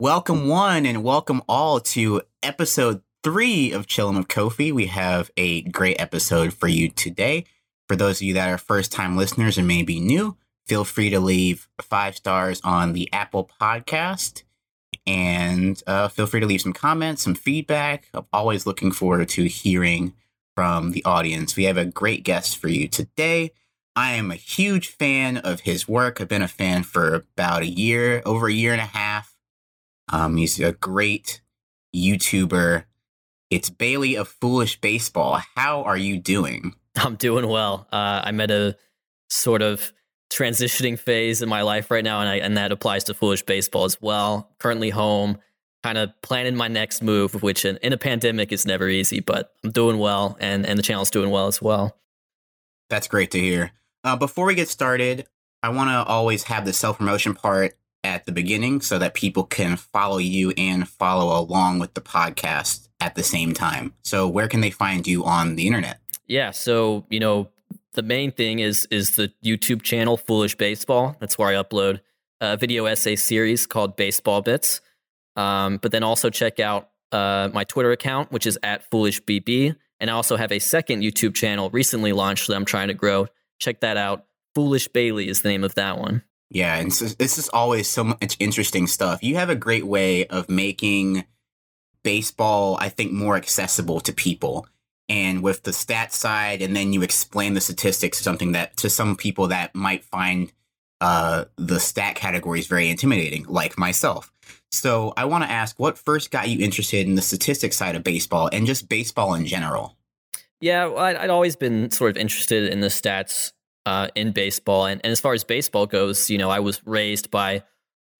Welcome one and welcome all to episode three of Chillin' with Kofi. We have a great episode for you today. For those of you that are first time listeners and maybe new, feel free to leave five stars on the Apple podcast and uh, feel free to leave some comments, some feedback. I'm always looking forward to hearing from the audience. We have a great guest for you today. I am a huge fan of his work. I've been a fan for about a year, over a year and a half. Um, he's a great YouTuber. It's Bailey of Foolish Baseball. How are you doing? I'm doing well. Uh, I'm at a sort of transitioning phase in my life right now, and I, and that applies to Foolish Baseball as well. Currently home, kind of planning my next move, which in, in a pandemic is never easy, but I'm doing well, and and the channel's doing well as well. That's great to hear. Uh, before we get started, I want to always have the self promotion part at the beginning so that people can follow you and follow along with the podcast at the same time. So, where can they find you on the internet? Yeah, so you know, the main thing is is the YouTube channel Foolish Baseball. That's where I upload a video essay series called Baseball Bits. Um, but then also check out uh, my Twitter account, which is at FoolishBB, and I also have a second YouTube channel recently launched that I'm trying to grow. Check that out. Foolish Bailey is the name of that one. Yeah, and so, this is always so much interesting stuff. You have a great way of making baseball, I think, more accessible to people. And with the stat side and then you explain the statistics something that to some people that might find uh, the stat categories very intimidating like myself. So i want to ask what first got you interested in the statistics side of baseball and just baseball in general? Yeah well, I'd, I'd, always been sort of interested in the stats uh, in baseball and, and as far as baseball goes you know i was raised by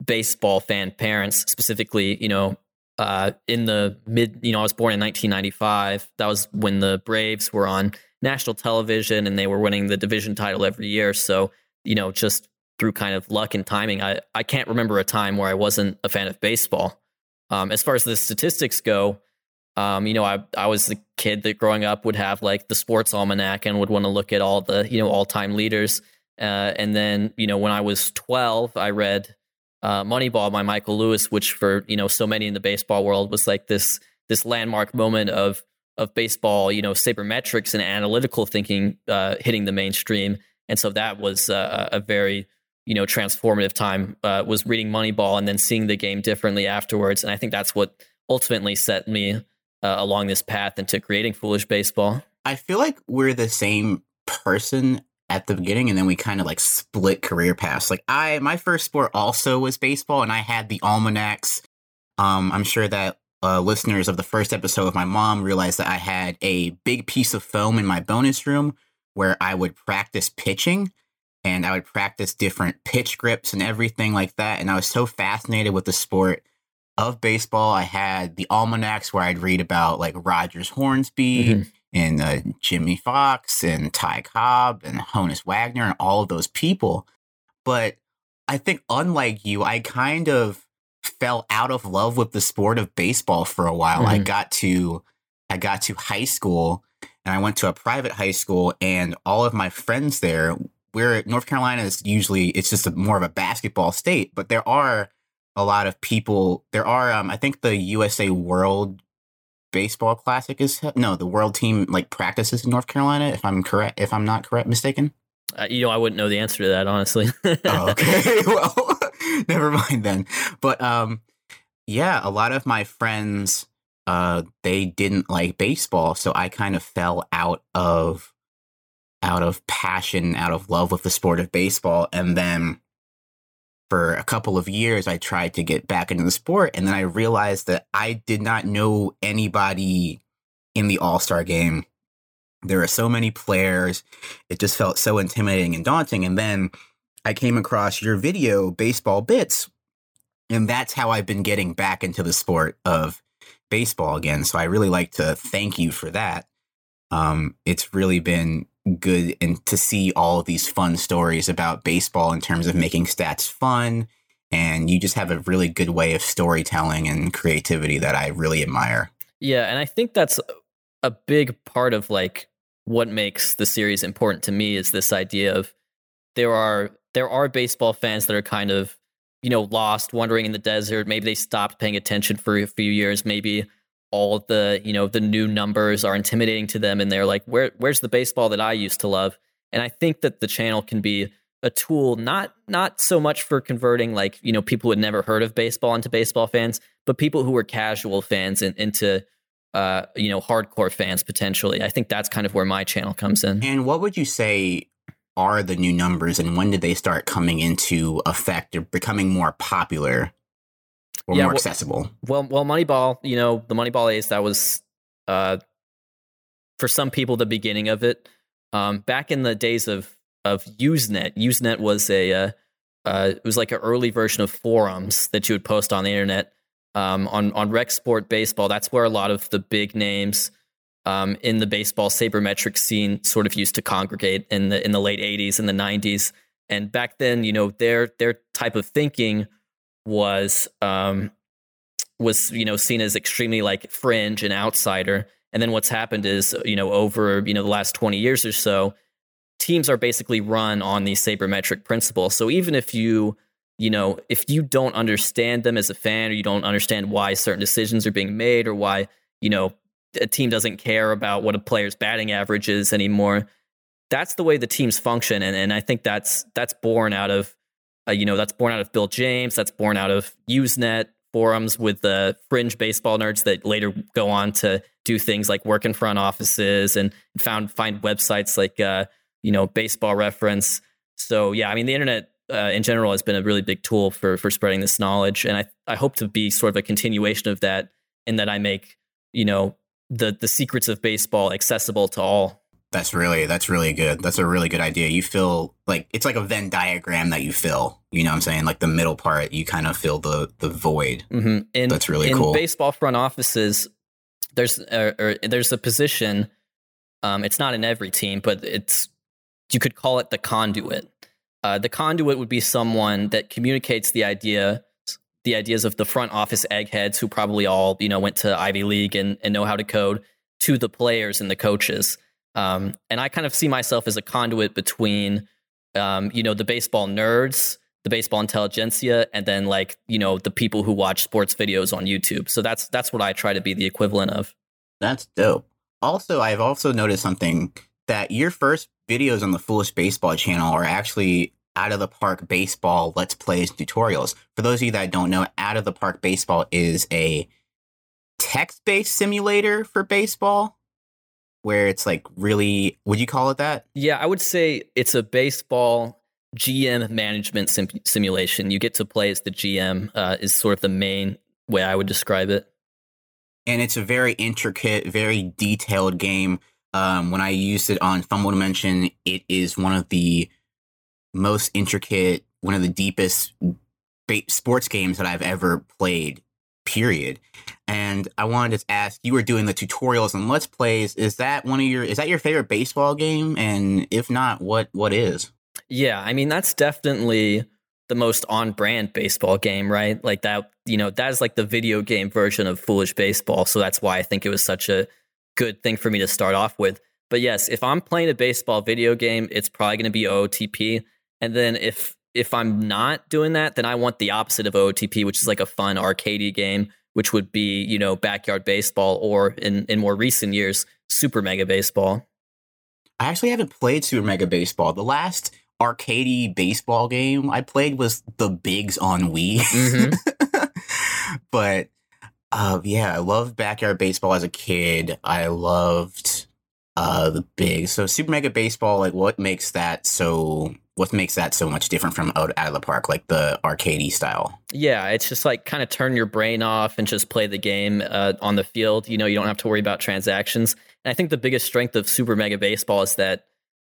baseball fan parents specifically you know uh, in the mid, you know, I was born in 1995. That was when the Braves were on national television and they were winning the division title every year. So, you know, just through kind of luck and timing, I, I can't remember a time where I wasn't a fan of baseball. Um, as far as the statistics go, um, you know, I, I was the kid that growing up would have like the sports almanac and would want to look at all the, you know, all time leaders. Uh, and then, you know, when I was 12, I read uh, Moneyball by Michael Lewis, which for you know so many in the baseball world was like this this landmark moment of of baseball, you know, sabermetrics and analytical thinking uh, hitting the mainstream, and so that was uh, a very you know transformative time. Uh, was reading Moneyball and then seeing the game differently afterwards, and I think that's what ultimately set me uh, along this path into creating Foolish Baseball. I feel like we're the same person at the beginning and then we kind of like split career paths. Like I my first sport also was baseball and I had the almanacs. Um I'm sure that uh, listeners of the first episode of my mom realized that I had a big piece of foam in my bonus room where I would practice pitching and I would practice different pitch grips and everything like that. And I was so fascinated with the sport of baseball. I had the almanacs where I'd read about like Rogers Hornsby mm-hmm and uh, Jimmie Foxx and Ty Cobb and Honus Wagner and all of those people. But I think, unlike you, I kind of fell out of love with the sport of baseball for a while. Mm-hmm. I got to I got to high school and I went to a private high school and all of my friends there where North Carolina is usually it's just a, more of a basketball state, but there are a lot of people there are um, I think the USA World baseball classic is no the world team like practices in North Carolina if I'm correct if I'm not correct mistaken. Uh, you know I wouldn't know the answer to that honestly. oh, okay, well never mind then. But um yeah, a lot of my friends uh they didn't like baseball, so I kind of fell out of out of passion, out of love with the sport of baseball and then for a couple of years, I tried to get back into the sport. And then I realized that I did not know anybody in the All Star game. There are so many players. It just felt so intimidating and daunting. And then I came across your video, Baseball Bits. And that's how I've been getting back into the sport of baseball again. So I really like to thank you for that. Um, it's really been good and to see all of these fun stories about baseball in terms of making stats fun and you just have a really good way of storytelling and creativity that I really admire. Yeah, and I think that's a big part of like what makes the series important to me is this idea of there are there are baseball fans that are kind of you know, lost, wandering in the desert. Maybe they stopped paying attention for a few years. Maybe all of the, you know, the new numbers are intimidating to them and they're like, where where's the baseball that I used to love? And I think that the channel can be a tool not not so much for converting like, you know, people who had never heard of baseball into baseball fans, but people who were casual fans in, into uh, you know, hardcore fans potentially. I think that's kind of where my channel comes in. And what would you say are the new numbers and when did they start coming into effect or becoming more popular or yeah, more well, accessible? Well, well, Moneyball, you know, the Moneyball Ace that was uh, for some people the beginning of it. Um, back in the days of of Usenet, Usenet was a uh, uh, it was like an early version of forums that you would post on the internet. Um, on on Rec Sport Baseball, that's where a lot of the big names um, in the baseball sabermetric scene sort of used to congregate in the in the late '80s and the '90s. And back then, you know, their their type of thinking was um, was you know seen as extremely like fringe and outsider. And then what's happened is you know over you know the last 20 years or so, teams are basically run on the sabermetric principle. So even if you you know if you don't understand them as a fan or you don't understand why certain decisions are being made or why you know a team doesn't care about what a player's batting average is anymore that's the way the teams function and, and i think that's that's born out of uh, you know, that's born out of Bill James. That's born out of Usenet forums with the fringe baseball nerds that later go on to do things like work in front offices and found find websites like uh, you know Baseball Reference. So yeah, I mean the internet uh, in general has been a really big tool for for spreading this knowledge, and I I hope to be sort of a continuation of that in that I make you know the the secrets of baseball accessible to all. That's really that's really good. That's a really good idea. You feel like it's like a Venn diagram that you fill. You know what I'm saying? Like the middle part, you kind of fill the the void. Mm-hmm. In, that's really in cool. baseball front offices, there's uh, or there's a position. Um, it's not in every team, but it's you could call it the conduit. Uh, the conduit would be someone that communicates the idea, the ideas of the front office eggheads who probably all you know went to Ivy League and, and know how to code to the players and the coaches. Um, and I kind of see myself as a conduit between, um, you know, the baseball nerds, the baseball intelligentsia, and then like, you know, the people who watch sports videos on YouTube. So that's that's what I try to be the equivalent of. That's dope. Also, I've also noticed something that your first videos on the Foolish Baseball channel are actually out of the park baseball let's plays tutorials. For those of you that don't know, out of the park baseball is a text based simulator for baseball where it's like really would you call it that? Yeah i would say it's a baseball gm management sim- simulation. You get to play as the gm uh, is sort of the main way i would describe it. And it's a very intricate very detailed game. Um, when i used it on fumble dimension it is one of the most intricate one of the deepest ba- sports games that i've ever played period. And I wanted to ask, you were doing the tutorials and let's plays. Is that one of your is that your favorite baseball game? And if not, what what is? Yeah, I mean that's definitely the most on brand baseball game, right? Like that, you know, that is like the video game version of Foolish Baseball. So that's why I think it was such a good thing for me to start off with. But yes, if I'm playing a baseball video game, it's probably going to be OOTP. And then if if I'm not doing that, then I want the opposite of OOTP, which is like a fun arcadey game, which would be, you know, backyard baseball or in, in more recent years, Super Mega Baseball. I actually haven't played Super Mega Baseball. The last arcadey baseball game I played was the Bigs on Wii. Mm-hmm. but uh, yeah, I loved backyard baseball as a kid. I loved uh, the Bigs. So Super Mega Baseball, like what makes that so what makes that so much different from out, of the park, like the arcadey style? Yeah, it's just like kind of turn your brain off and just play the game uh, on the field. You know, you don't have to worry about transactions. And I think the biggest strength of Super Mega Baseball is that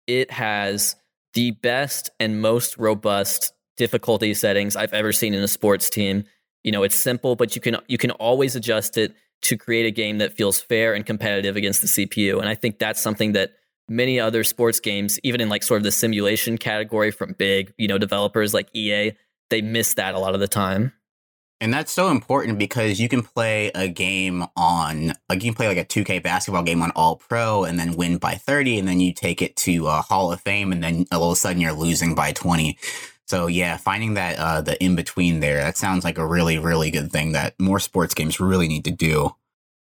it has the best and most robust difficulty settings I've ever seen in a sports team. You know, it's simple, but you can you can always adjust it to create a game that feels fair and competitive against the CPU. And I think that's something that many other sports games, even in like sort of the simulation category from big, you know, developers like EA, they miss that a lot of the time. And that's so important because you can play a game on, like, you can play like a 2K basketball game on All Pro and then win by 30, and then you take it to a Hall of Fame, and then all of a sudden you're losing by 20. So yeah, finding that uh, the in between there, that sounds like a really, really good thing that more sports games really need to do.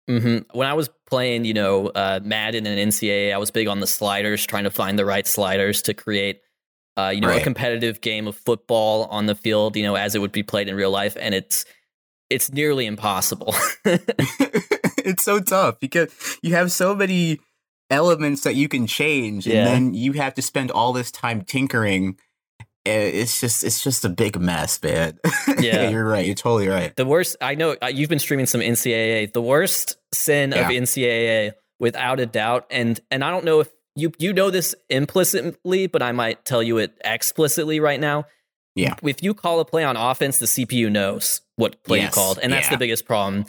Mm-hmm. When I was playing, you know, uh, Madden and NCAA, I was big on the sliders, trying to find the right sliders to create, uh, you know, right. a competitive game of football on the field, you know, as it would be played in real life, and it's it's nearly impossible. it's so tough because you have so many elements that you can change, and then you have to spend all this time tinkering it's just it's just a big mess, man. Yeah, you're right. You're totally right. The worst. I know uh, you've been streaming some NCAA. The worst sin yeah. of NCAA, without a doubt. And and I don't know if you you know this implicitly, but I might tell you it explicitly right now. Yeah. If you call a play on offense, the CPU knows what play yes. you called, and that's yeah. the biggest problem.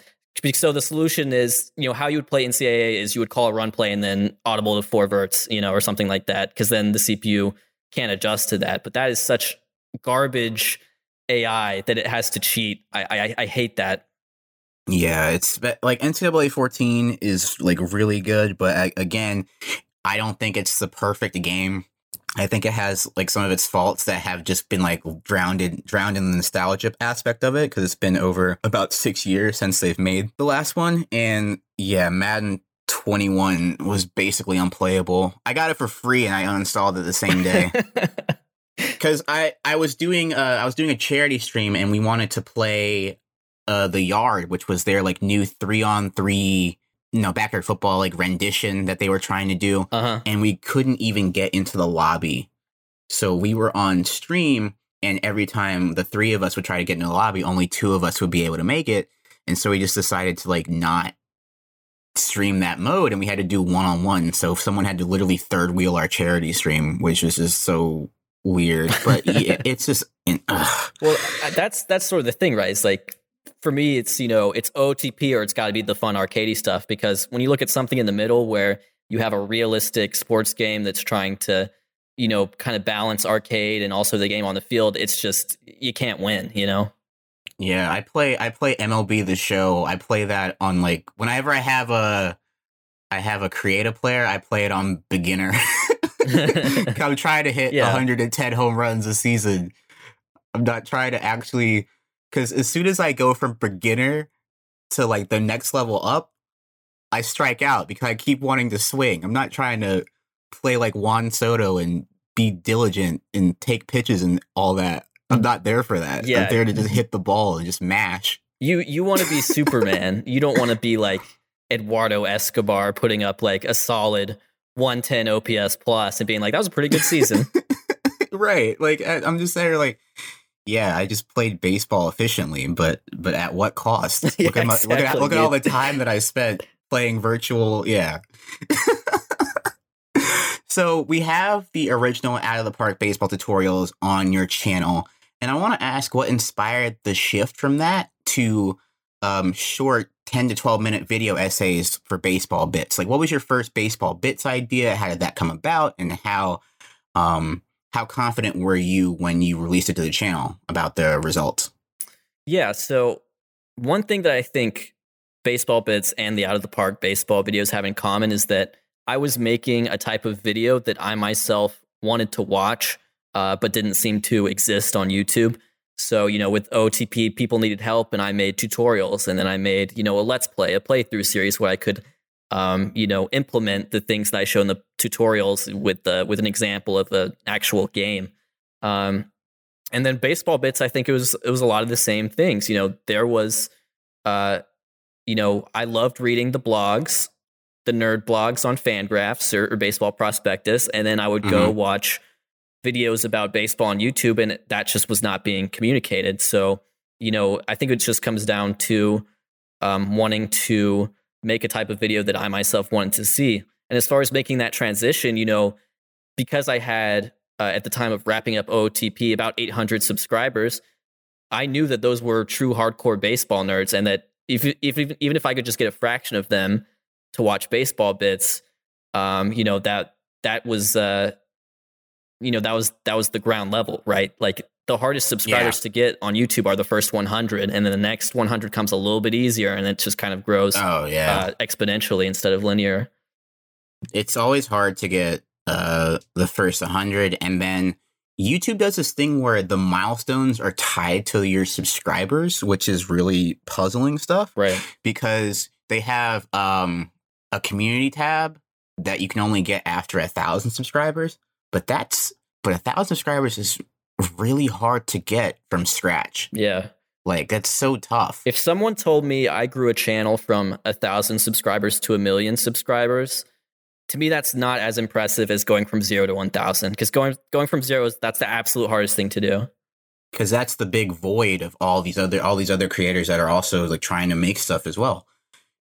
So the solution is, you know, how you would play NCAA is you would call a run play and then audible to four verts, you know, or something like that, because then the CPU can't adjust to that. But that is such garbage AI that it has to cheat. I I, I hate that. Yeah, it's like NCAA 14 is like really good, but again, I don't think it's the perfect game. I think it has like some of its faults that have just been like drowned in, drowned in the nostalgia aspect of it because it's been over about six years since they've made the last one. And yeah, Madden 21 was basically unplayable. I got it for free and I uninstalled it the same day. Cuz I I was doing uh I was doing a charity stream and we wanted to play uh the yard which was their like new 3 on 3 you know backyard football like rendition that they were trying to do uh-huh. and we couldn't even get into the lobby. So we were on stream and every time the three of us would try to get into the lobby only two of us would be able to make it and so we just decided to like not stream that mode and we had to do one on one. So if someone had to literally third wheel our charity stream, which was just so weird, but it's just ugh. well, uh, that's that's sort of the thing, right? It's like for me, it's you know it's OTP or it's got to be the fun arcadey stuff because when you look at something in the middle where you have a realistic sports game that's trying to you know kind of balance arcade and also the game on the field, it's just you can't win, you know. Yeah, I play I play MLB the show. I play that on like whenever I have a I have a creative player, I play it on beginner. I'm trying to hit yeah. 110 home runs a season. I'm not trying to actually cuz as soon as I go from beginner to like the next level up, I strike out because I keep wanting to swing. I'm not trying to play like Juan Soto and be diligent and take pitches and all that. I'm not there for that. Yeah. I'm there to just hit the ball and just mash. You you want to be Superman. you don't want to be like Eduardo Escobar putting up like a solid 110 OPS plus and being like that was a pretty good season. right. Like I'm just there like yeah, I just played baseball efficiently, but but at what cost? yeah, look at my, exactly, look at look at all the time that I spent playing virtual. Yeah. so we have the original out of the park baseball tutorials on your channel. And I want to ask what inspired the shift from that to um, short 10 to 12 minute video essays for baseball bits. Like, what was your first baseball bits idea? How did that come about? And how, um, how confident were you when you released it to the channel about the results? Yeah. So, one thing that I think baseball bits and the out of the park baseball videos have in common is that I was making a type of video that I myself wanted to watch uh, but didn't seem to exist on YouTube. So, you know, with OTP, people needed help, and I made tutorials, and then I made, you know, a let's play, a playthrough series where I could, um, you know, implement the things that I show in the tutorials with the with an example of an actual game. Um, and then baseball bits, I think it was it was a lot of the same things. You know, there was, uh, you know, I loved reading the blogs, the nerd blogs on Fangraphs or, or Baseball Prospectus, and then I would mm-hmm. go watch videos about baseball on YouTube, and that just was not being communicated. So, you know, I think it just comes down to um, wanting to make a type of video that I myself wanted to see. And as far as making that transition, you know, because I had uh, at the time of wrapping up OTP about 800 subscribers, I knew that those were true hardcore baseball nerds, and that if, if even if I could just get a fraction of them to watch baseball bits, um, you know that that was uh, you know that was that was the ground level, right? Like the hardest subscribers yeah. to get on YouTube are the first 100, and then the next 100 comes a little bit easier, and it just kind of grows. Oh yeah, uh, exponentially instead of linear. It's always hard to get uh, the first 100, and then YouTube does this thing where the milestones are tied to your subscribers, which is really puzzling stuff. Right. Because they have um, a community tab that you can only get after a thousand subscribers, but that's but a thousand subscribers is really hard to get from scratch. Yeah. Like that's so tough. If someone told me I grew a channel from a thousand subscribers to a million subscribers, to me that's not as impressive as going from zero to one thousand. Because going going from zero is that's the absolute hardest thing to do. Because that's the big void of all these other all these other creators that are also like trying to make stuff as well.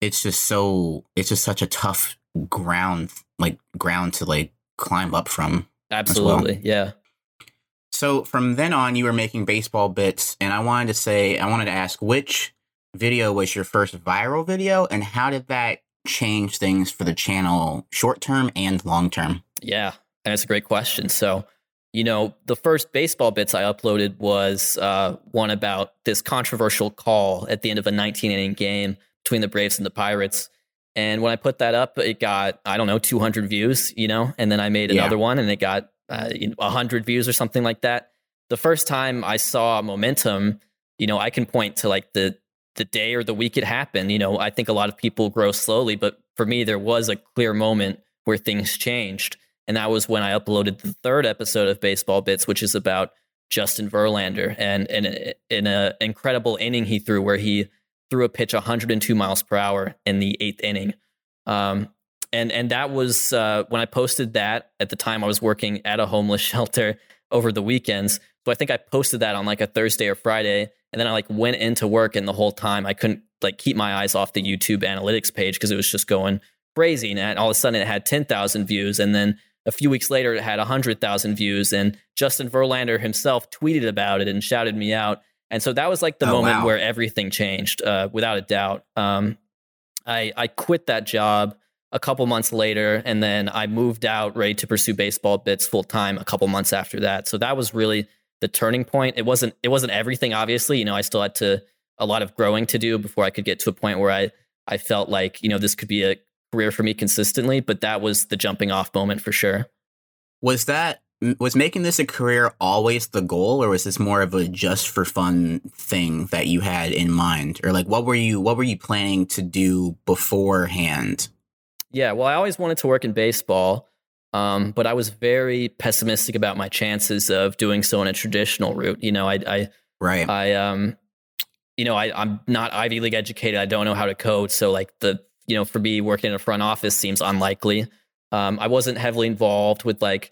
It's just so it's just such a tough ground like ground to like climb up from. Absolutely, well. yeah. So from then on, you were making baseball bits, and I wanted to say, I wanted to ask which video was your first viral video, and how did that change things for the channel, short term and long term? Yeah, that's a great question. So, you know, the first baseball bits I uploaded was uh, one about this controversial call at the end of a 19 inning game between the Braves and the Pirates. And when I put that up, it got, I don't know, 200 views, you know, and then I made another yeah. one and it got uh, 100 views or something like that. The first time I saw momentum, you know, I can point to like the the day or the week it happened. You know, I think a lot of people grow slowly, but for me, there was a clear moment where things changed. And that was when I uploaded the third episode of Baseball Bits, which is about Justin Verlander and and in an incredible inning he threw where he threw a pitch 102 miles per hour in the eighth inning. Um, and and that was uh, when I posted that at the time I was working at a homeless shelter over the weekends. So I think I posted that on like a Thursday or Friday, and then I like went into work, and the whole time I couldn't like keep my eyes off the YouTube analytics page because it was just going crazy. And all of a sudden it had ten thousand views, and then a few weeks later it had hundred thousand views, and Justin Verlander himself tweeted about it and shouted me out. And so that was like the oh, moment wow. where everything changed, uh, without a doubt. Um, I I quit that job a couple months later, and then I moved out ready to pursue baseball bits full time a couple months after that. So that was really the turning point. It wasn't it wasn't everything, obviously. You know, I still had to a lot of growing to do before I could get to a point where I I felt like you know this could be a career for me consistently. But that was the jumping off moment for sure. Was that was making this a career always the goal or was this more of a just for fun thing that you had in mind or like what were you what were you planning to do beforehand yeah, well, I always wanted to work in baseball, um, but I was very pessimistic about my chances of doing so in a traditional route. You know, I, I right, I, um, you know, I, I'm not Ivy League educated. I don't know how to code, so like the, you know, for me working in a front office seems unlikely. Um, I wasn't heavily involved with like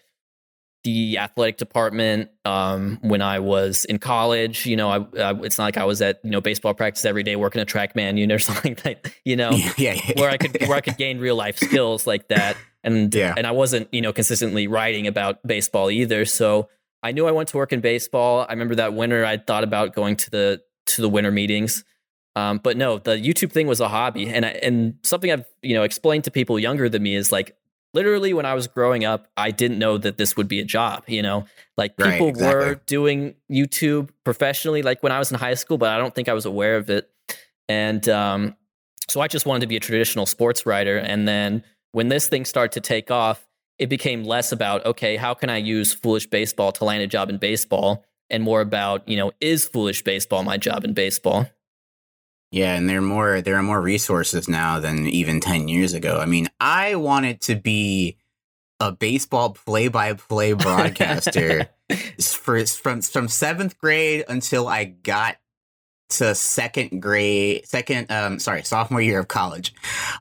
the athletic department um, when I was in college. You know, I, I, it's not like I was at you know baseball practice every day working a TrackMan unit or something like that. You know, yeah, yeah. where I could where I could gain real life skills like that. And yeah. and I wasn't you know consistently writing about baseball either. So I knew I wanted to work in baseball. I remember that winter I thought about going to the to the winter meetings. Um, but no, the YouTube thing was a hobby, and I, and something I've you know explained to people younger than me is like literally when I was growing up, I didn't know that this would be a job, you know? Like people right, exactly. were doing YouTube professionally like when I was in high school, but I don't think I was aware of it. And um, so I just wanted to be a traditional sports writer and then when this thing started to take off, it became less about okay, how can I use foolish baseball to land a job in baseball and more about, you know, is foolish baseball my job in baseball? Yeah, and there are more there are more resources now than even 10 years ago. I mean, I wanted to be a baseball play-by-play broadcaster for from from 7th grade until I got to second grade, second, um, sorry, sophomore year of college.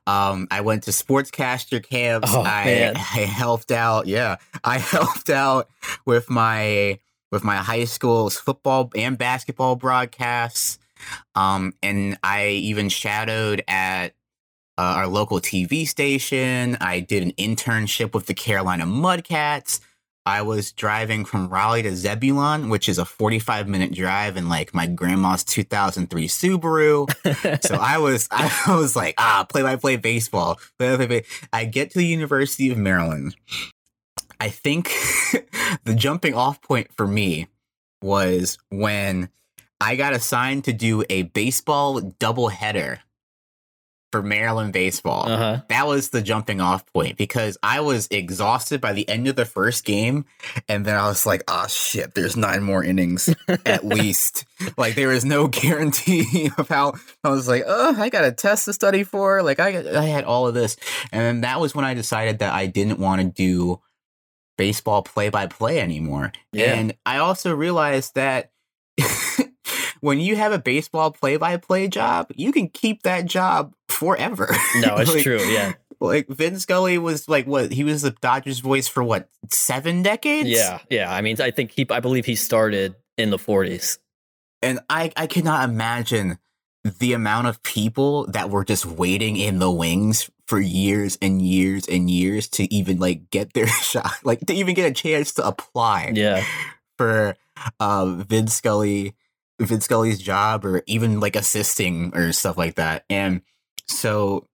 Um, I went to sportscaster camps. Oh, I, I helped out. Yeah, I helped out with my with my high school's football and basketball broadcasts. Um, and I even shadowed at uh, our local TV station. I did an internship with the Carolina Mudcats. I was driving from Raleigh to Zebulon, which is a 45 minute drive in like my grandma's 2003 Subaru. so I was, I was like, ah, play by play baseball. I get to the University of Maryland. I think the jumping off point for me was when I got assigned to do a baseball doubleheader for Maryland baseball. Uh-huh. That was the jumping off point because I was exhausted by the end of the first game. And then I was like, oh shit, there's nine more innings at least. Like there is no guarantee of how I was like, oh, I got a test to study for. Like I, I had all of this. And then that was when I decided that I didn't want to do baseball play by play anymore. Yeah. And I also realized that when you have a baseball play by play job, you can keep that job forever. No, it's Like- true. Yeah. Like Vin Scully was like what he was the Dodgers voice for what seven decades? Yeah. Yeah. I mean, I think he, I believe he started in the 40s. and I I cannot imagine the amount of people that were just waiting in the wings for years and years and years to even like get their shot, like to even get a chance to apply Yeah. for uh, Vin Scully, Vin Scully's job, or even like assisting or stuff like that. And so,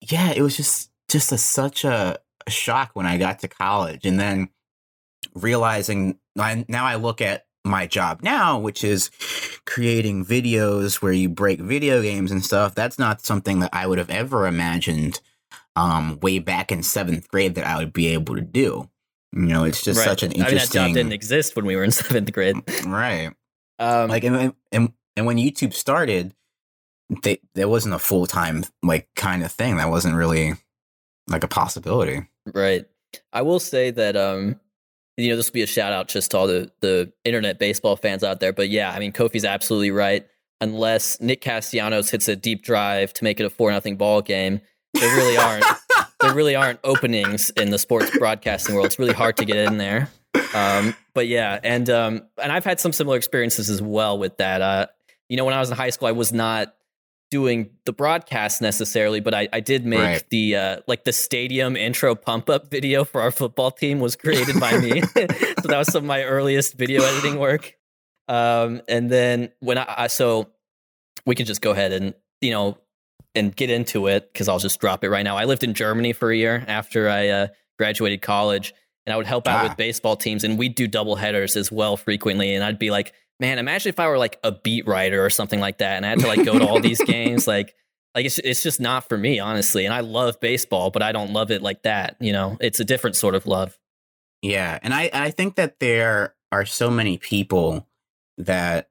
yeah, it was just just a, such a, a shock when I got to college, and then realizing I, now I look at my job now, which is creating videos where you break video games and stuff. That's not something that I would have ever imagined um, way back in seventh grade that I would be able to do. You know, it's just right. such an I mean, that job didn't exist when we were in seventh grade. right Um, like and, and and when youtube started they there wasn't a full-time like kind of thing that wasn't really like a possibility. Right. I will say that um you know this will be a shout out just to all the the internet baseball fans out there but yeah I mean Kofi's absolutely right. Unless Nick Castellanos hits a deep drive to make it a 4 nothing ball game there really aren't there really aren't openings in the sports broadcasting world. It's really hard to get in there um but yeah and um and I've had some similar experiences as well with that uh you know when I was in high school I was not doing the broadcast necessarily, but I, I did make Right. the uh, like the stadium intro pump up video for our football team was created by me. so that was some of my earliest video editing work. Um, and then when I, I so we can just go ahead and you know and get into it because I'll just drop it right now. I lived in Germany for a year after I uh, graduated college, and I would help out Ah. with baseball teams, and we'd do double headers as well frequently. And I'd be like, man, imagine if I were like a beat writer or something like that, and I had to like go to all these games, like. Like it's it's just not for me, honestly. And I love baseball, but I don't love it like that. You know, it's a different sort of love. yeah and i i think that there are so many people that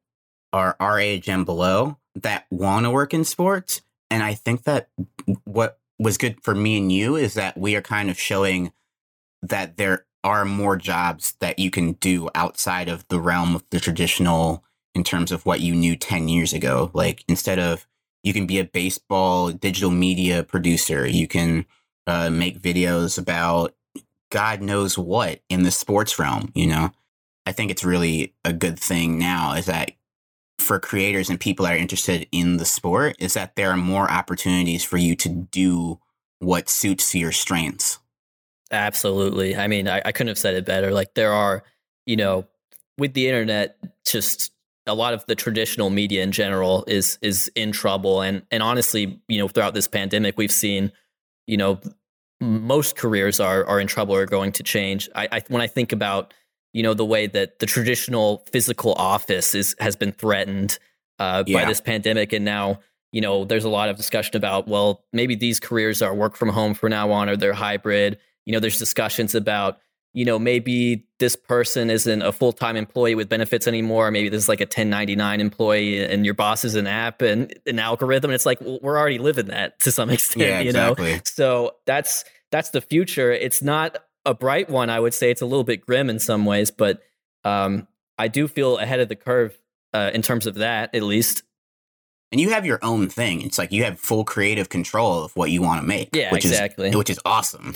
are our age and below that want to work in sports and i think that what was good for me and you is that we are kind of showing that there are more jobs that you can do outside of the realm of the traditional in terms of what you knew 10 years ago. Like instead of you can be a baseball digital media producer you can uh, make videos about god knows what in the sports realm you know? I think it's really a good thing now is that for creators and people that are interested in the sport is that there are more opportunities for you to do what suits your strengths Absolutely. I mean, I, I couldn't have said it better. Like there are, you know, with the internet, just a lot of the traditional media in general is is in trouble. And and honestly, you know, throughout this pandemic, we've seen, you know, most careers are are in trouble or going to change. I, I when I think about, you know, the way that the traditional physical office is has been threatened uh, by this pandemic, and now you know, there's a lot of discussion about, well, maybe these careers are work from home from now on, or they're hybrid. You know, there's discussions about, you know, maybe this person isn't a full time employee with benefits anymore. Maybe this is like a 1099 employee, and your boss is an app and an algorithm. And it's like well, we're already living that to some extent, yeah you know. So that's that's the future. It's not a bright one, I would say. It's a little bit grim in some ways, but um, I do feel ahead of the curve uh, in terms of that, at least. and you have your own thing it's like you have full creative control of what you want to make Yeah, which exactly. is which is awesome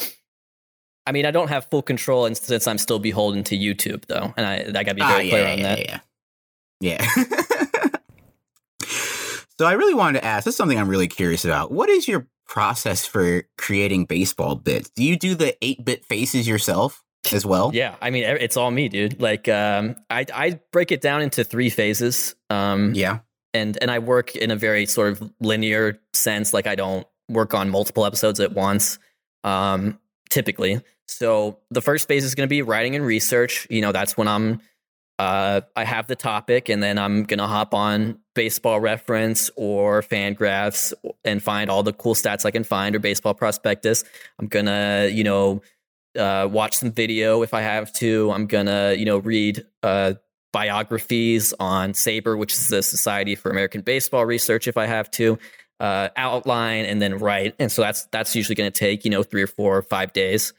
I mean, I don't have full control, and since I'm still beholden to YouTube, though, and I, I got to be Ah, very yeah, clear on yeah, that. yeah yeah so i really wanted to ask this is something i'm really curious about what is your process for creating baseball bits do you do the 8-bit faces yourself as well Yeah, I mean, it's all me, dude. Like, um, I I break it down into three phases. Um, yeah and and I work in a very sort of linear sense. Like I don't work on multiple episodes at once, um, typically. So the first phase is going to be writing and research. You know, that's when I'm. Uh, I have the topic, and then I'm gonna hop on Baseball Reference or Fangraphs and find all the cool stats I can find or baseball prospectus. I'm gonna, you know, uh, watch some video if I have to. I'm gonna, you know, read uh, biographies on SABR, which is the Society for American Baseball Research, if I have to. Uh, outline and then write, and so that's that's usually going to take you know three or four or five days.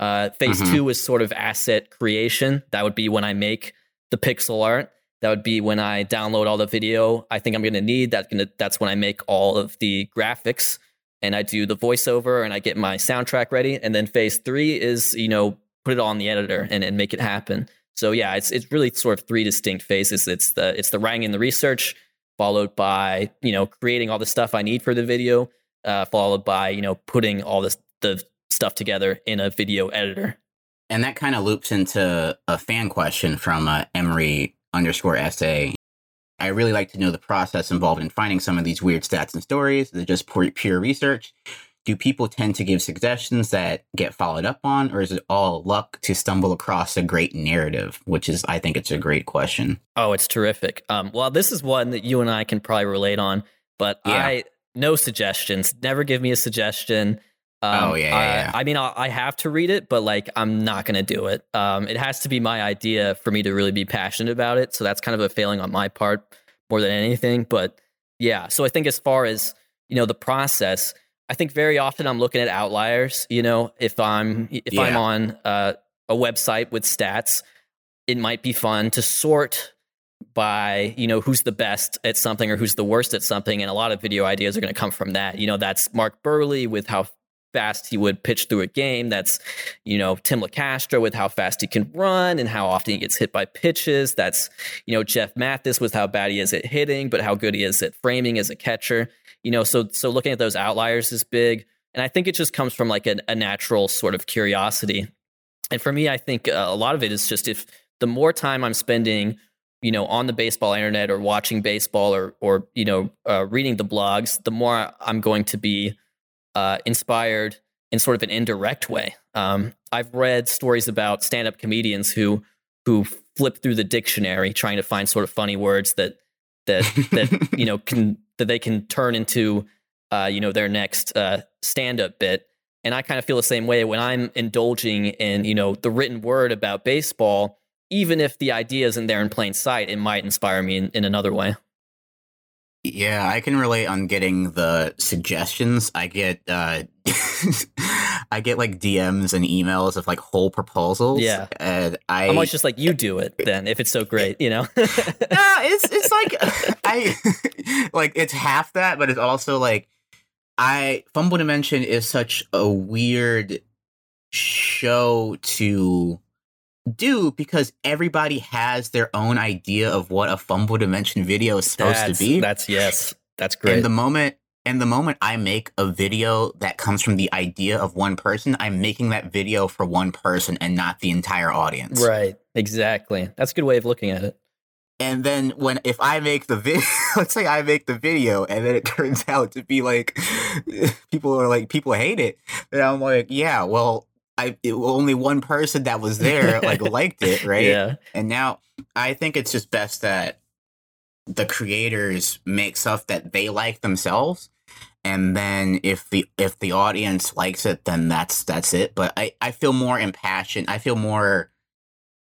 Uh, phase mm-hmm. two is sort of asset creation. That would be when I make the pixel art. That would be when I download all the video I think I'm going to need. That's gonna that's when I make all of the graphics and I do the voiceover and I get my soundtrack ready. And then phase three is you know put it all in the editor and, and make it happen. So yeah, it's it's really sort of three distinct phases. It's the it's the writing and the research, followed by you know creating all the stuff I need for the video, uh, followed by you know putting all this the stuff together in a video editor. And that kind of loops into a fan question from uh, Emery underscore SA. I really like to know the process involved in finding some of these weird stats and stories. Is it just pure research? Do people tend to give suggestions that get followed up on, or is it all luck to stumble across a great narrative? Which is, I think, it's a great question. Oh, it's terrific. Um, well, this is one that you and I can probably relate on, but yeah. I no suggestions. Never give me a suggestion. Um, oh yeah, yeah, yeah. I, I mean, I, I, have to read it, but like, I'm not going to do it. Um, it has to be my idea for me to really be passionate about it. So that's kind of a failing on my part more than anything. But yeah, so I think as far as you know, the process, I think very often I'm looking at outliers. You know, if I'm if yeah. I'm on uh, a website with stats, it might be fun to sort by you know who's the best at something or who's the worst at something and a lot of video ideas are going to come from that you know that's Mark Buehrle with how fast he would pitch through a game. That's, you know, Tim Locastro with how fast he can run and how often he gets hit by pitches. That's, you know, Jeff Mathis with how bad he is at hitting, but how good he is at framing as a catcher. You know, so so looking at those outliers is big. And I think it just comes from like a, a natural sort of curiosity. And for me, I think uh, a lot of it is just if the more time I'm spending you know on the baseball internet or watching baseball or or you know uh, reading the blogs the more i'm going to be uh, inspired in sort of an indirect way. Um, I've read stories about stand-up comedians who who flip through the dictionary trying to find sort of funny words that that that you know can that they can turn into uh, you know their next uh, stand-up bit. And I kind of feel the same way when I'm indulging in you know the written word about baseball. Even if the idea isn't there in plain sight, it might inspire me in, in another way. Yeah, I can relate on getting the suggestions. I get uh I get like DMs and emails of like whole proposals. Yeah. And I I'm always just like you do it then if it's so great, you know. no, it's it's like I like it's half that, but it's also like I Fumble Dimension is such a weird show to do because everybody has their own idea of what a fumble dimension video is supposed that's, to be. That's yes. That's great. And the moment and the moment I make a video that comes from the idea of one person, I'm making that video for one person and not the entire audience. Right. Exactly. That's a good way of looking at it. And then when if I make the video, let's say I make the video and then it turns out to be like people are like people hate it, then I'm like, yeah, well, I it, only one person that was there like liked it, right? Yeah. And now I think it's just best that the creators make stuff that they like themselves and then if the if the audience likes it then that's that's it but i i feel more impassioned i feel more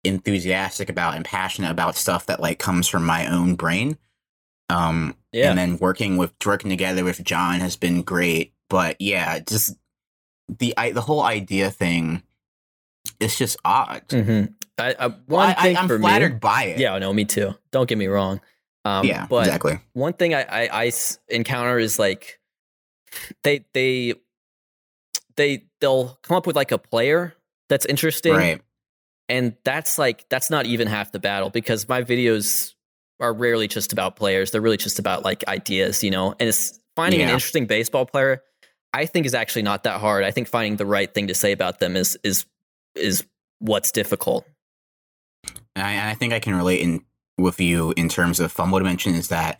enthusiastic about and passionate about stuff that like comes from my own brain um yeah. and then working with working together with john has been great but yeah just the I, the whole idea thing is just odd. Mm-hmm. I, I, one well, thing I, am for flattered me, by it. Yeah, no, me too. Don't get me wrong. Um, yeah, but exactly. One thing I, I, I encounter is like they they they they'll come up with like a player that's interesting, right? And that's like that's not even half the battle because my videos are rarely just about players. They're really just about like ideas, you know. And it's finding yeah. an interesting baseball player I think is actually not that hard. I think finding the right thing to say about them is is is what's difficult. I, I think I can relate in with you in terms of fumble dimension is that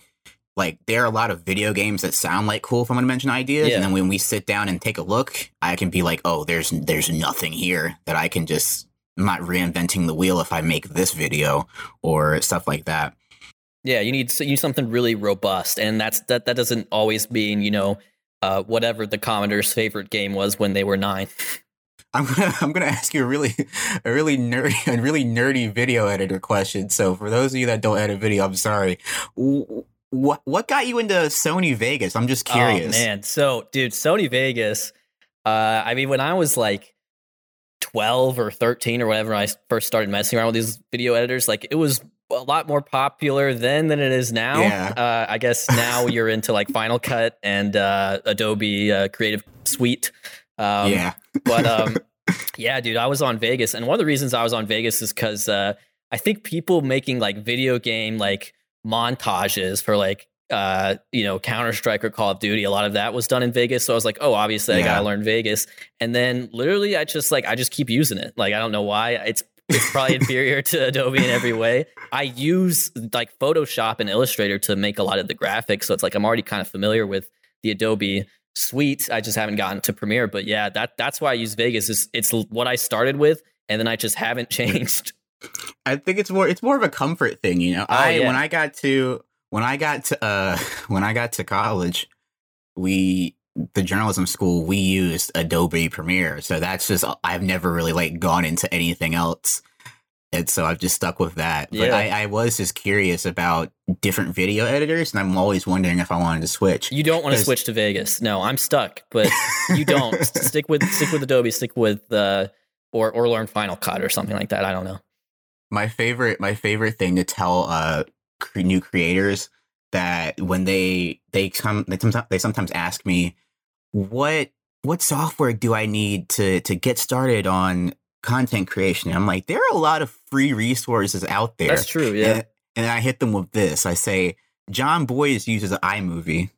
like there are a lot of video games that sound like cool fumble dimension ideas, yeah. and then when we sit down and take a look, I can be like, oh, there's there's nothing here that I can just I'm not reinventing the wheel if I make this video or stuff like that. Yeah, you need you need something really robust, and that's that that doesn't always mean you know uh, whatever the Commodore's favorite game was when they were nine. I'm gonna I'm gonna ask you a really a really nerdy a really nerdy video editor question. So for those of you that don't edit video, I'm sorry. What what got you into Sony Vegas? I'm just curious. Oh man, so dude, Sony Vegas. Uh, I mean, when I was like 12 or 13 or whatever, I first started messing around with these video editors. Like it was a lot more popular then than it is now. Yeah. Uh, I guess now you're into like Final Cut and uh, Adobe uh, Creative Suite. Um, yeah. but um, yeah, dude, I was on Vegas, and one of the reasons I was on Vegas is because uh, I think people making like video game like montages for like uh, you know, Counter Strike or Call of Duty, a lot of that was done in Vegas. So I was like, oh, obviously I gotta learn Vegas. And then literally I just like I just keep using it. Like I don't know why. It's it's probably inferior to Adobe in every way. I use like Photoshop and Illustrator to make a lot of the graphics. So it's like I'm already kind of familiar with the Adobe suite. I just haven't gotten to Premiere. But yeah, that that's why I use Vegas. Is it's what I started with, and then I just haven't changed. I think it's more it's more of a comfort thing, you know. Oh, I yeah. when I got to when I got to uh when I got to college, we the journalism school we used Adobe Premiere, so that's just I've never really like gone into anything else, and so I've just stuck with that. But yeah. I, I was just curious about different video editors, and I'm always wondering if I wanted to switch. You don't want to switch to Vegas. No, I'm stuck, but you don't stick with stick with Adobe. Stick with uh or or learn Final Cut or something like that. I don't know. My favorite my favorite thing to tell uh new creators that when they they come they sometimes they sometimes ask me what what software do I need to to get started on content creation? I'm like, there are a lot of free resources out there. That's true, yeah. And, and I hit them with this. I say, Jon Bois uses iMovie.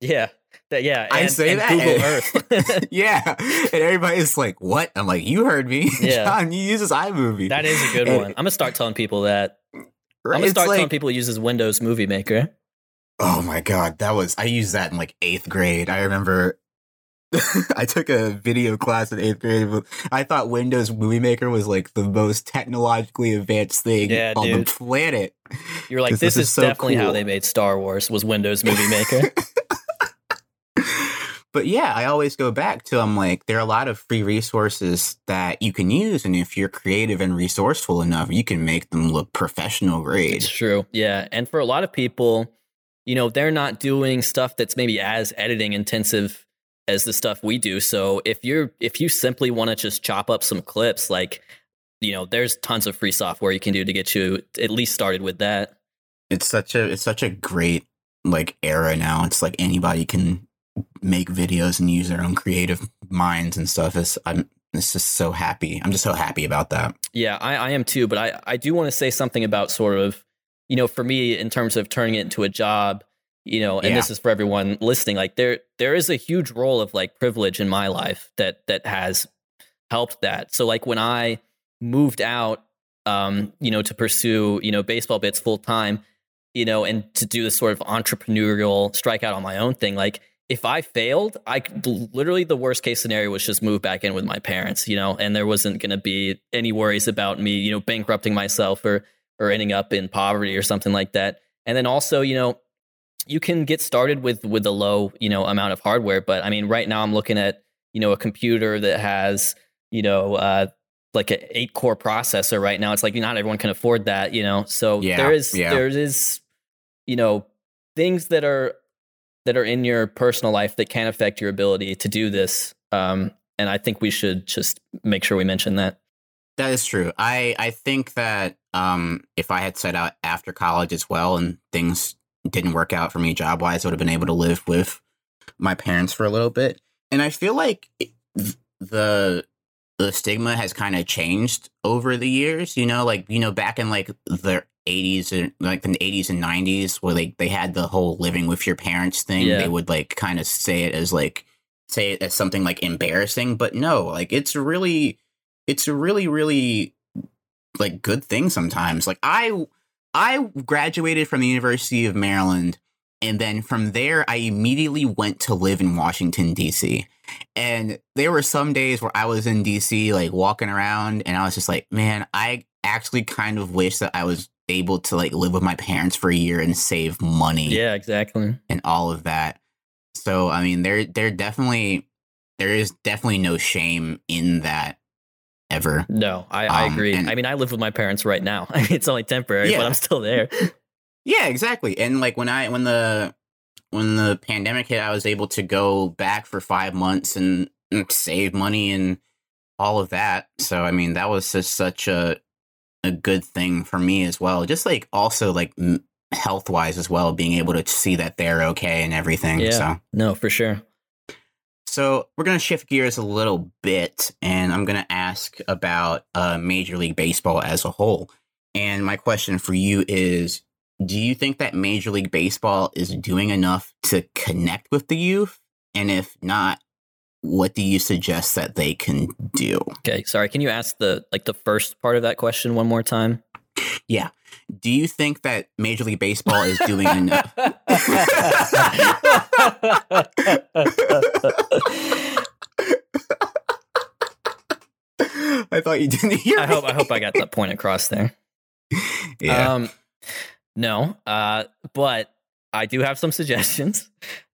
Yeah. That, yeah, and, I say that. Google Earth. yeah, and everybody's like, "What?" I'm like, "You heard me, yeah. John. He uses iMovie. That is a good and, one. I'm gonna start telling people that. Right? I'm gonna start like, telling people uses Windows Movie Maker. Oh my god, that was I used that in like eighth grade. I remember I took a video class in eighth grade. I thought Windows Movie Maker was like the most technologically advanced thing yeah, on dude. the planet. You're like, this, this, is, is so definitely cool. how they made Star Wars was Windows Movie Maker. but yeah, I always go back to I'm like, there are a lot of free resources that you can use, and if you're creative and resourceful enough, you can make them look professional grade. It's true, yeah. And for a lot of people, you know, they're not doing stuff that's maybe as editing intensive as the stuff we do. So if you're if you simply want to just chop up some clips, like you know, there's tons of free software you can do to get you at least started with that. It's such a it's such a great like era now. It's like anybody can make videos and use their own creative minds and stuff. It's I'm it's just so happy. I'm just so happy about that. Yeah, I, I am too. But I, I do want to say something about sort of, you know, for me in terms of turning it into a job, you know, and yeah. this is for everyone listening, like there there is a huge role of like privilege in my life that that has helped that. So like when I moved out um, you know, to pursue, you know, baseball bits full time, you know, and to do this sort of entrepreneurial strikeout on my own thing, like if I failed, I literally the worst case scenario was just move back in with my parents, you know, and there wasn't going to be any worries about me, you know, bankrupting myself or or ending up in poverty or something like that. And then also, you know, you can get started with with a low, you know, amount of hardware, but I mean, right now I'm looking at, you know, a computer that has, you know, uh like an eight core processor right now. It's like not everyone can afford that, you know. So yeah, there is yeah. there is you know things that are that are in your personal life that can affect your ability to do this. Um, and I think we should just make sure we mention that. That is true. I I think that um, if I had set out after college as well, and things didn't work out for me job wise, I would have been able to live with my parents for a little bit. And I feel like the the stigma has kind of changed over the years. You know, like you know, back in like the 80s and like the 80s and 90s where they they had the whole living with your parents thing yeah. they would like kind of say it as like say it as something like embarrassing but no like it's really it's a really really like good thing sometimes like i i graduated from the university of maryland and then from there i immediately went to live in washington d.c and there were some days where i was in d.c like walking around and i was just like man i actually kind of wish that i was able to like live with my parents for a year and save money. Yeah, exactly. And all of that. So I mean, there there definitely there is definitely no shame in that ever. No, I, I Um, agree. and- I mean, I live with my parents right now. It's only temporary, but I'm still there. Yeah, exactly. And like when I when the when the pandemic hit, I was able to go back for five months and, and save money and all of that. So I mean, that was just such a a good thing for me as well. Just like also like health wise as well, being able to see that they're okay and everything. Yeah. So No, for sure. So we're gonna shift gears a little bit, and I'm gonna ask about uh, Major League Baseball as a whole. And my question for you is: Do you think that Major League Baseball is doing enough to connect with the youth? And if not, what do you suggest that they can do? Okay, sorry. Can you ask the like the first part of that question one more time? Yeah. Do you think that Major League Baseball is doing enough? I thought you didn't hear. I hope me. I hope I got that point across there. Yeah. Um, no, uh, but I do have some suggestions.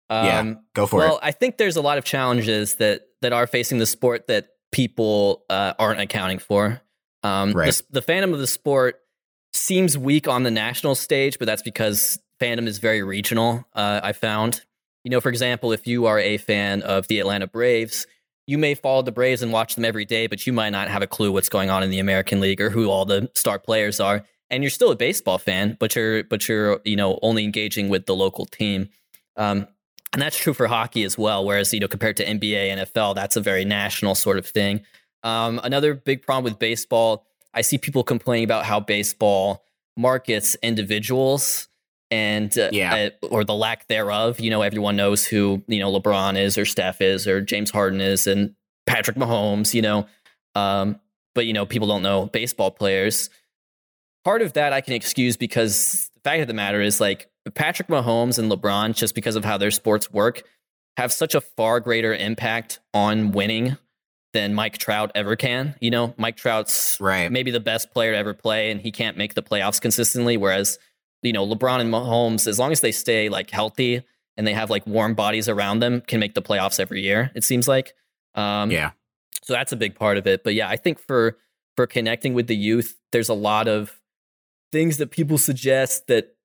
Um, Yeah, Go for well, it. Well, I think there's a lot of challenges that that are facing the sport that people uh, aren't accounting for. Um, the Right. s- the, fandom of the sport seems weak on the national stage, but that's because fandom is very regional. Uh, I found, you know, for example, if you are a fan of the Atlanta Braves, you may follow the Braves and watch them every day, but you might not have a clue what's going on in the American League or who all the star players are. And you're still a baseball fan, but you're but you're you know only engaging with the local team. Um, and that's true for hockey as well. Whereas, you know, compared to NBA, NFL, that's a very national sort of thing. Um, another big problem with baseball, I see people complaining about how baseball markets individuals and uh, Yeah. uh, or the lack thereof. You know, everyone knows who you know LeBron is, or Steph is, or James Harden is, and Patrick Mahomes. You know, um, but you know, people don't know baseball players. Part of that I can excuse because the fact of the matter is like Patrick Mahomes and LeBron, just because of how their sports work, have such a far greater impact on winning than Mike Trout ever can. You know, Mike Trout's Right. maybe the best player to ever play, and he can't make the playoffs consistently. Whereas, you know, LeBron and Mahomes, as long as they stay like healthy and they have like warm bodies around them, can make the playoffs every year. It seems like. Um, yeah. so that's a big part of it. But yeah, I think for for connecting with the youth, there's a lot of things that people suggest that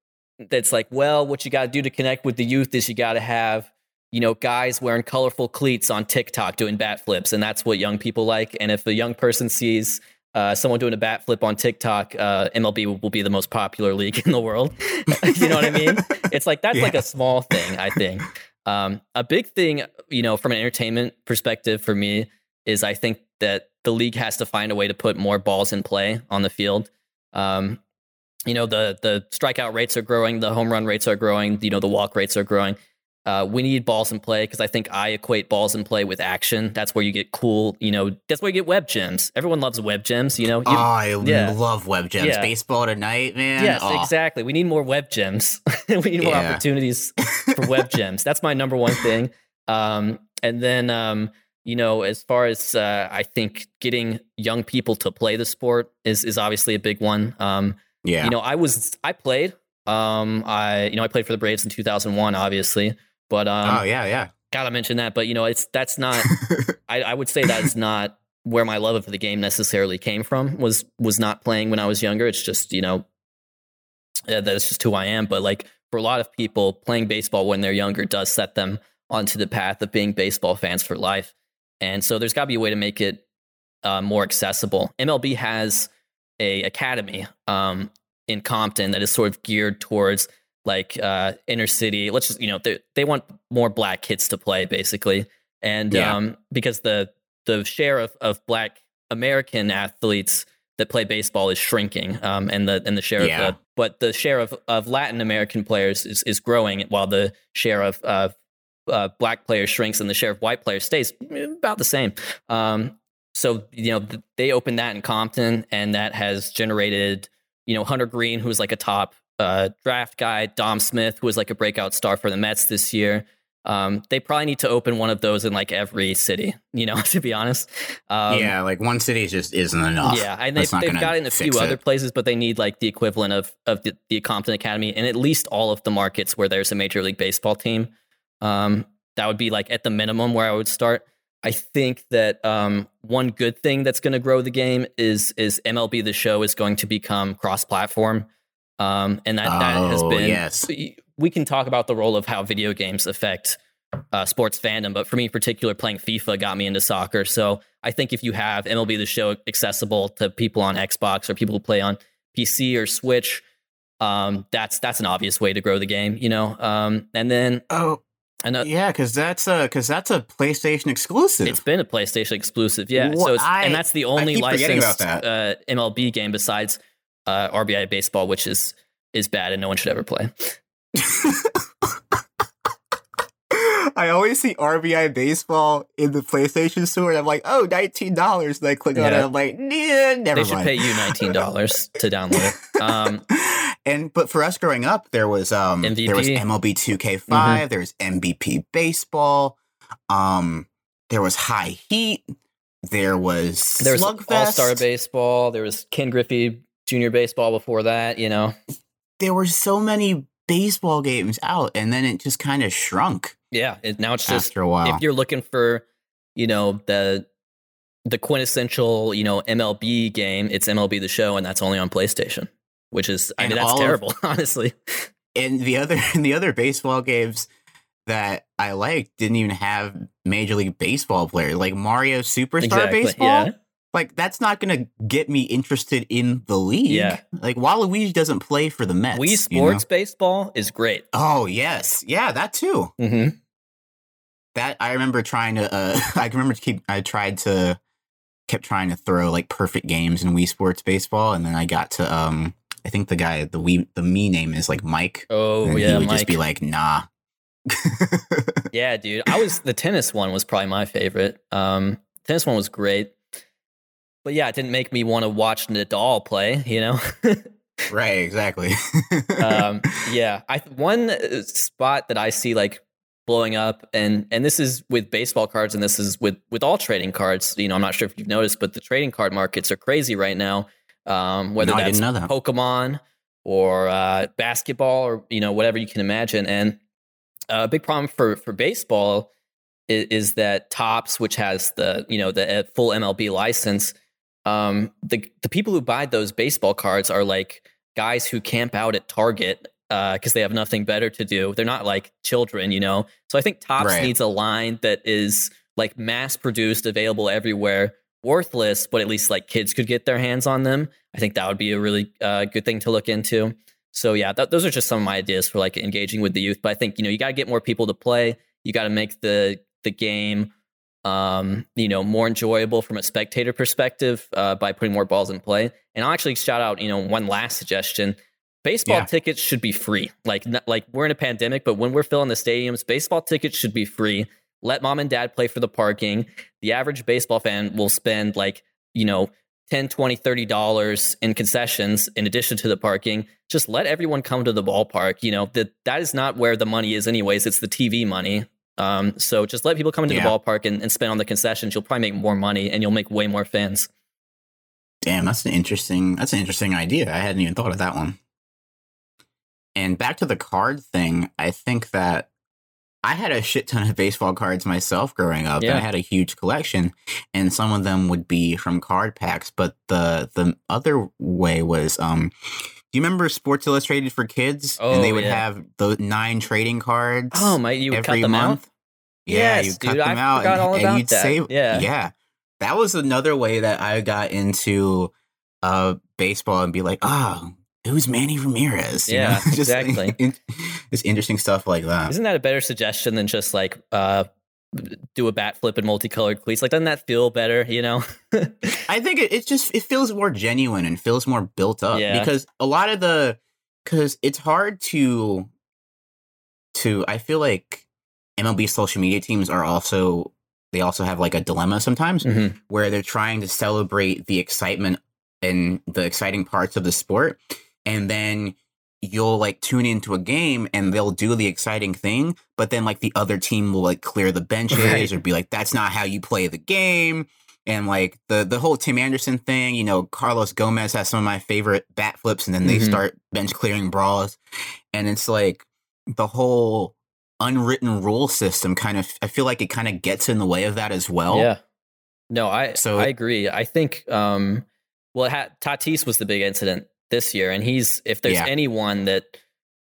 that's like, well, what you got to do to connect with the youth is you got to have you know guys wearing colorful cleats on TikTok doing bat flips, and that's what young people like. And if a young person sees uh, someone doing a bat flip on TikTok, uh, MLB will, will be the most popular league in the world. you know what I mean? It's like that's like a small thing, I think. Um, a big thing, you know, from an entertainment perspective for me is I think that the league has to find a way to put more balls in play on the field. Um, you know, the the strikeout rates are growing, the home run rates are growing, you know, the walk rates are growing. Uh, we need balls in play because I think I equate balls in play with action. That's where you get cool, you know, that's where you get web gems. Everyone loves web gems, you know. You, oh, I yeah. love web gems. Yeah. Baseball tonight, man. Yes, Oh, exactly. We need more web gems. we need more Yeah. opportunities for web gems. That's my number one thing. Um, and then, um, you know, as far as uh, I think getting young people to play the sport is is obviously a big one. Um, Yeah. You know, I was I played. Um, I you know I played for the Braves in 2001, obviously, but um, oh yeah, yeah. gotta mention that. But you know, it's that's not. I, I would say that's not where my love of the game necessarily came from. Was was not playing when I was younger. It's just you know, that's just who I am. But like for a lot of people, playing baseball when they're younger does set them onto the path of being baseball fans for life. And so there's got to be a way to make it uh, more accessible. MLB has a academy um, in Compton that is sort of geared towards like uh, inner city. Let's just you know they they want more black kids to play basically, and Yeah. um, because the the share of of black American athletes that play baseball is shrinking, um, and the and the share Yeah. of the, but the share of of Latin American players is is growing while the share of uh, uh, black players shrinks and the share of white players stays about the same. Um, so you know th- they opened that in Compton, and that has generated you know Hunter Greene, who's like a top uh, draft guy, Dom Smith, who was like a breakout star for the Mets this year. Um, they probably need to open one of those in like every city, you know, to be honest. Um, yeah, like one city just isn't enough. yeah, and they've, they've got it in a few fix other places, but they need like the equivalent of of the, the Compton Academy in at least all of the markets where there's a Major League Baseball team. Um, that would be like at the minimum where I would start. I think that um, one good thing that's going to grow the game is is MLB the Show is going to become cross platform, um, and that that has Oh, been. yes. We, can talk about the role of how video games affect uh, sports fandom, but for me in particular, playing FIFA got me into soccer. So I think if you have MLB the Show accessible to people on Xbox or people who play on PC or Switch, um, that's that's an obvious way to grow the game, you know. Um, and then Oh, another, yeah, because that's a because that's a PlayStation exclusive. it's been a PlayStation exclusive, yeah. Wha- so it's, I- and that's the only keep forgetting about licensed uh, MLB game besides uh, RBI baseball, which is is bad and no one should ever play. I always see RBI baseball in the PlayStation store, and I'm like, oh, $19. And I click on it, Yeah. I'm like, nah, never They should mind. pay you nineteen dollars to download it. Um, and but for us growing up, there was um there was MLB 2K5, Mm-hmm. there was MVP baseball, um there was High Heat, there was there was. All Star Baseball. There was Ken Griffey Junior Baseball before that. You know, There were so many baseball games out, and then it just kind of shrunk yeah. It, now it's just after a while. if you're looking for, you know, the the quintessential, you know, MLB game, it's MLB the Show, and that's only on PlayStation, which is I And mean that's all of- terrible, honestly. and the other and the other baseball games that I liked didn't even have Major League Baseball players like Mario Superstar Exactly, Baseball. yeah. Like that's not going to get me interested in the league. Yeah. Like Waluigi doesn't play for the Mets. Wii you know? Sports Baseball is great. Oh yes, yeah, that too. Mm-hmm. That I remember trying to. Uh, I remember to keep. I tried to kept trying to throw like perfect games in Wii Sports Baseball, and then I got to. um I think the guy, the Wii, the me name is like Mike. Oh and yeah, he would Mike. just be like, nah. yeah, dude. I was the tennis one was probably my favorite. Um, tennis one was great, but yeah, it didn't make me want to watch Nadal play. You know. right, exactly. um, yeah, I one uh, spot that I see like blowing up, and and this is with baseball cards, and this is with with all trading cards. You know, I'm not sure if you've noticed, but the trading card markets are crazy right now. Um, whether No, that's that. Pokemon or uh, basketball or you know whatever you can imagine, and uh, a big problem for for baseball is, is that Topps, which has the you know the uh, full MLB license, um, the the people who buy those baseball cards are like guys who camp out at Target uh, because they have nothing better to do. They're not like children, you know. So I think Topps Right. needs a line that is like mass produced, available everywhere, worthless, but at least like kids could get their hands on them. I think that would be a really uh, good thing to look into. So yeah, th- those are just some of my ideas for like engaging with the youth. But I think you know you got to get more people to play. You got to make the the game um, you know more enjoyable from a spectator perspective uh, by putting more balls in play. And I'll actually shout out you know one last suggestion. Baseball Yeah. tickets should be free. Like n- like we're in a pandemic, but when we're filling the stadiums, baseball tickets should be free. Let mom and dad play for the parking. The average baseball fan will spend like you know 10 20 30 dollars in concessions in addition to the parking just let everyone come to the ballpark you know that that is not where the money is anyways it's the tv money um, so just let people come into Yeah. the ballpark and, and spend on the concessions you'll probably make more money and you'll make way more fans Damn, that's an interesting. That's an interesting idea. I hadn't even thought of that one. And back to the card thing, I think that I had a shit ton of baseball cards myself growing up. and Yeah. I had a huge collection, and some of them would be from card packs. But the the other way was, um, you remember Sports Illustrated for kids? Oh, and they would yeah. have the nine trading cards. oh my you would cut every them month. out Yeah, Yes, you cut dude, I them out and, all and you'd that. save. Yeah. yeah, that was another way that I got into uh baseball and be like, ah, who's Manny Ramirez? You Yeah, know? Just exactly. just interesting stuff like that. isn't that a better suggestion than just like uh do a bat flip in multicolored cleats like doesn't that feel better you know I think it, it just it feels more genuine and feels more built up Yeah. because a lot of the because it's hard to to I feel like MLB social media teams are also they also have like a dilemma sometimes Mhm. where they're trying to celebrate the excitement and the exciting parts of the sport and then you'll like tune into a game and they'll do the exciting thing but then like the other team will like clear the benches Right. or be like that's not how you play the game and like the the whole Tim Anderson thing you know Carlos Gomez has some of my favorite bat flips and then they Mhm. start bench clearing brawls and it's like the whole unwritten rule system kind of I feel like it kind of gets in the way of that as well. Yeah. No, I So- I agree. I think um well had, Tatis was the big incident this year and he's if there's Yeah. anyone that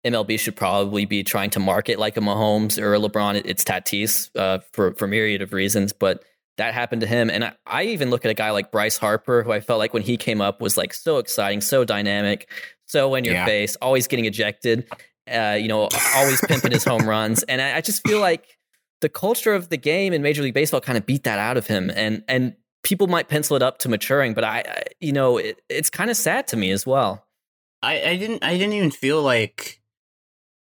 MLB should probably be trying to market like a Mahomes or a LeBron it's Tatis uh, for for myriad of reasons but that happened to him and I, I even look at a guy like Bryce Harper who I felt like when he came up was like so exciting so dynamic so in your Yeah. face always getting ejected uh, you know always pimping his home runs and I, I just feel like the culture of the game in Major League Baseball kind of beat that out of him, and and people might pencil it up to maturing, but I, I you know, it, it's kind of sad to me as well. I, I didn't I didn't even feel like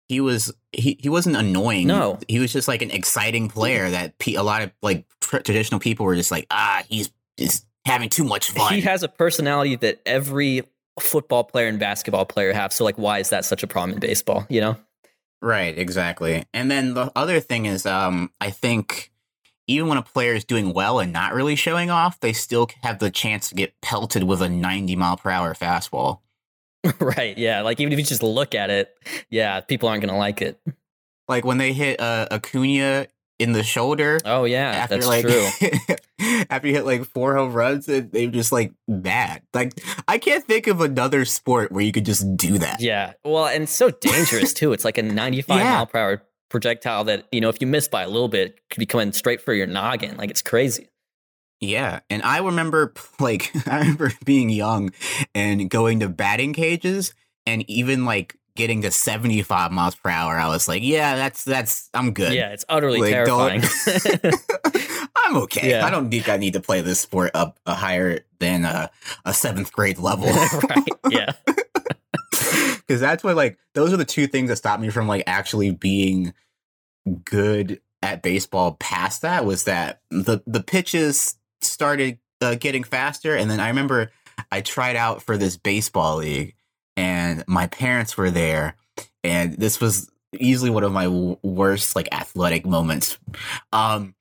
he was he, he wasn't annoying. No. he was just like an exciting player that pe- a lot of like tr- traditional people were just like ah he's just having too much fun. He has a personality that every football player and basketball player have. So like, why is that such a problem in baseball? You know? Right, exactly. And then the other thing is, um, I think even when a player is doing well and not really showing off, they still have the chance to get pelted with a 90 mile per hour fastball. right? Yeah. Like even if you just look at it, yeah, people aren't gonna like it. Like when they hit uh, Acuna in the shoulder. Oh yeah, after that's like true. after you hit like four home runs, and they just like bad. Like I can't think of another sport where you could just do that. Yeah. Well, and so dangerous too. It's like a 95 Yeah. mile per hour projectile that you know if you miss by a little bit could be coming straight for your noggin. Like it's crazy. Yeah, and I remember like I remember being young and going to batting cages and even like getting to 75 miles per hour. I was like, yeah, that's that's I'm good. Yeah, it's utterly Like, terrifying. I'm okay. Yeah. I don't think I need to play this sport up a higher than a, a seventh grade level. right. Yeah. Because that's what like those are the two things that stopped me from like actually being good at baseball. Past that was that the the pitches started uh, getting faster, and then I remember I tried out for this baseball league, and my parents were there, and this was easily one of my w- worst like athletic moments. Um,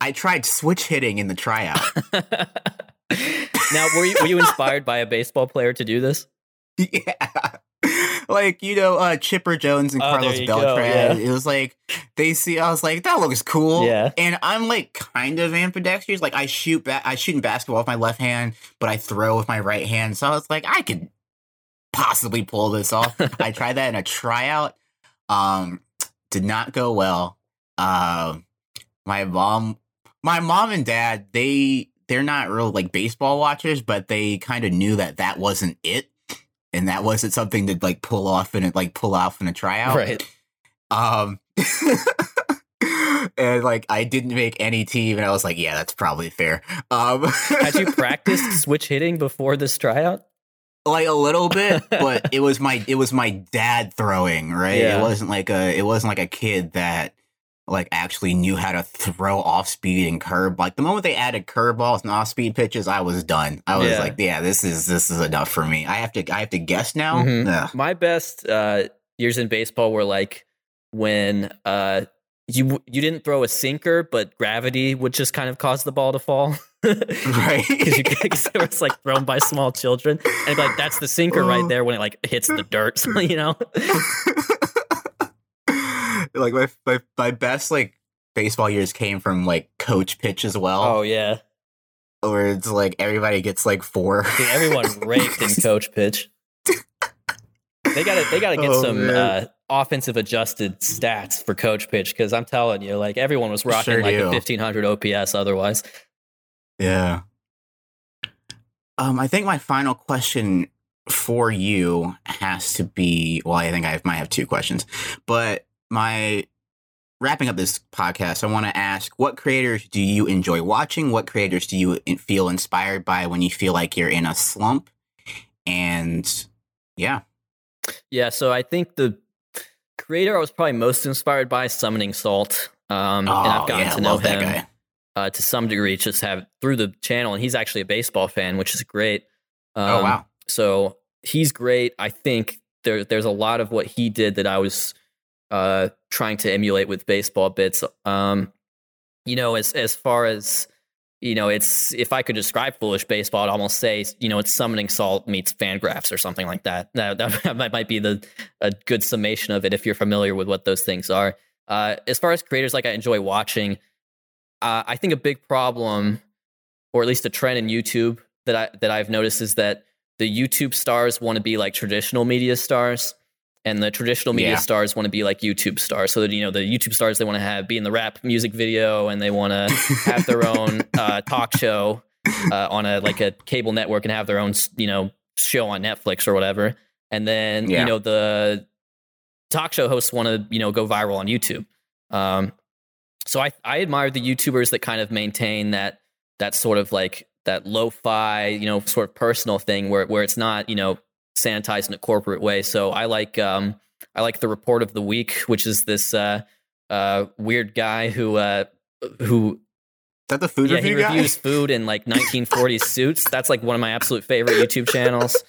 I tried switch hitting in the tryout. now, were you were you inspired by a baseball player to do this? yeah. Like, you know, uh Chipper Jones and Oh, Carlos Beltran. yeah. It was like they see I was like, that looks cool. Yeah. And I'm like kind of ambidextrous. Like I shoot ba- I shoot in basketball with my left hand, but I throw with my right hand. So I was like, I could possibly pull this off. I tried that in a tryout. Um did not go well. Um my mom my mom and dad, they they're not real like baseball watchers, but they kind of knew that that wasn't it, and that wasn't something to like pull off and like pull off in a tryout. Right. Um. and like I didn't make any team, and I was like, yeah, that's probably fair. Um. Had you practiced switch hitting before this tryout? like a little bit, but it was my it was my dad throwing, right? Yeah. It wasn't like a it wasn't like a kid that like actually knew how to throw off speed and curve. Like the moment they added curveballs and off speed pitches, I was done. I was Yeah. like, yeah, this is this is enough for me. I have to I have to guess now. Mhm. My best uh, years in baseball were like when uh, you you didn't throw a sinker, but gravity would just kind of cause the ball to fall. Right. cause it was like thrown by small children, and like that's the sinker right there when it like hits the dirt, you know. like my, my my best like baseball years came from like coach pitch as well. Oh yeah, Where it's like everybody gets like four. Dude, everyone raked in coach pitch. They got to they got to get Oh, some uh, offensive adjusted stats for coach pitch because I'm telling you, like everyone was rocking Sure like do. a 1500 OPS otherwise. Yeah. Um, I think my final question for you has to be well, I think I might have two questions, but my wrapping up this podcast, I want to ask what creators do you enjoy watching? What creators do you feel inspired by when you feel like you're in a slump? And yeah, Yeah, so I think the creator I was probably most inspired by is Summoning Salt. Um, oh, and I've gotten yeah, to know him guy. uh, to some degree, just have through the channel, and he's actually a baseball fan, which is great. Um, oh wow, So he's great. I think there there's a lot of what he did that I was uh, trying to emulate with baseball bits. Um, you know, as as far as you know, it's if I could describe foolish baseball, I'd almost say you know it's summoning salt meets Fangraphs or something like that. That that might might be the a good summation of it if you're familiar with what those things are. Uh, as far as creators, like I enjoy watching, uh, I think a big problem, or at least a trend in YouTube that I that I've noticed is that the YouTube stars want to be like traditional media stars, and the traditional media Yeah. stars want to be like YouTube stars. So that you know the YouTube stars they want to have be in the rap music video, and they want to have their own uh, talk show uh, on a like a cable network and have their own you know show on Netflix or whatever. And then Yeah. you know the talk show hosts want to you know go viral on YouTube. Um, so I I admire the YouTubers that kind of maintain that that sort of like that lo-fi you know sort of personal thing where where it's not you know sanitized in a corporate way. So I like um I like the report of the week, which is this uh uh weird guy who uh who that the food yeah, he review guy? reviews food in like 1940s suits. That's like one of my absolute favorite YouTube channels.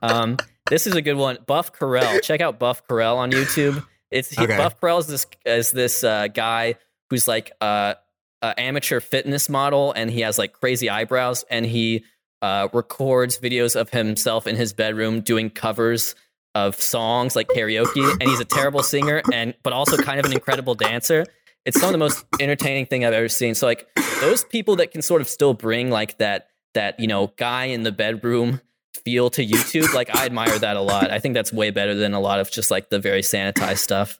Um, this is a good one. Buff Carell. Check out Buff Carell on YouTube. It's he, Okay. Buff Carell is this is this uh, guy who's like uh, a amateur fitness model, and he has like crazy eyebrows, and he uh, records videos of himself in his bedroom doing covers of songs like karaoke, and he's a terrible singer, and but also kind of an incredible dancer it's some of the most entertaining thing I've ever seen. So like those people that can sort of still bring like that that you know guy in the bedroom feel to YouTube, like I admire that a lot. I think that's way better than a lot of just like the very sanitized stuff.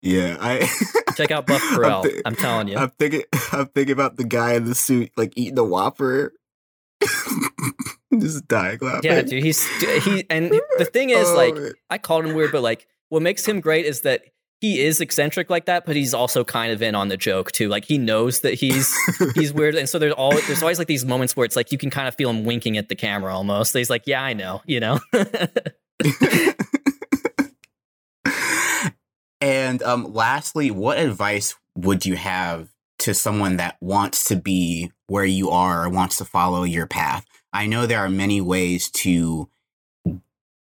Yeah, I Check out Buff I'm Carell. thi- I'm telling you. I'm thinking I'm thinking about the guy in the suit like eating the Whopper. Just dying laughing. Yeah, dude, he's he and the thing is Oh, like man. I called him weird, but like what makes him great is that he is eccentric like that, but he's also kind of in on the joke too. Like he knows that he's he's weird, and so there's always there's always like these moments where it's like you can kind of feel him winking at the camera almost. He's like, "Yeah, I know," you know. and um, lastly, what advice would you have to someone that wants to be where you are or wants to follow your path? I know there are many ways to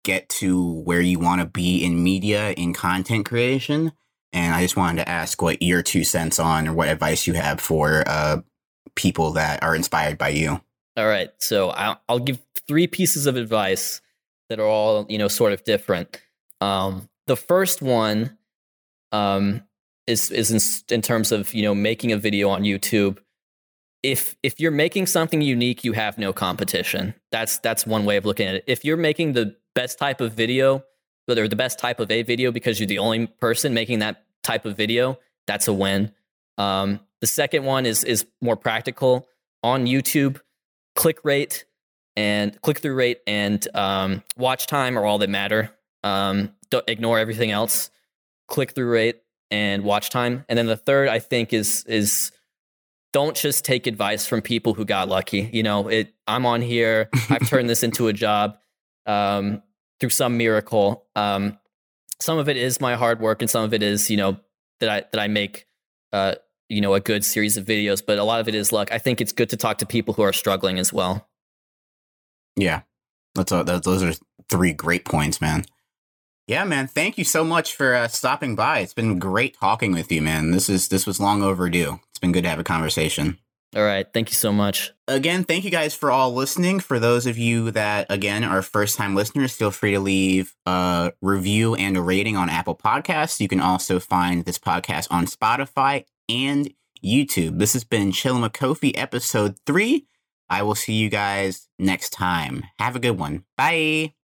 get to where you want to be in media, in content creation. And I just wanted to ask what your two cents on or what advice you have for uh, people that are inspired by you. All right, so I'll, I'll give three pieces of advice that are all you know sort of different. Um, the first one um, is is in, in terms of you know making a video on YouTube. If if you're making something unique, you have no competition. That's that's one way of looking at it. If you're making the best type of video, or the best type of a video because you're the only person making that type of video, that's a win. Um, the second one is is more practical on YouTube click rate and click through rate and um, watch time are all that matter. Um, don't ignore everything else. Click through rate and watch time. And then the third, I think, is is don't just take advice from people who got lucky. You know, it. I'm on here. I've turned this into a job um, through some miracle. Um, some of it is my hard work, and some of it is, you know, that I that I make uh, you know a good series of videos but a lot of it is luck i think it's good to talk to people who are struggling as well Yeah, that's a, that, those are three great points, man. Yeah, man. Thank you so much for uh, stopping by. It's been great talking with you, man. This is this was long overdue. It's been good to have a conversation. all right thank you so much Again, thank you guys for all listening. For those of you that again are first time listeners, feel free to leave a review and a rating on Apple Podcasts. You can also find this podcast on Spotify and YouTube. This has been Chillin' Kofi episode three. I will see you guys next time. Have a good one. Bye.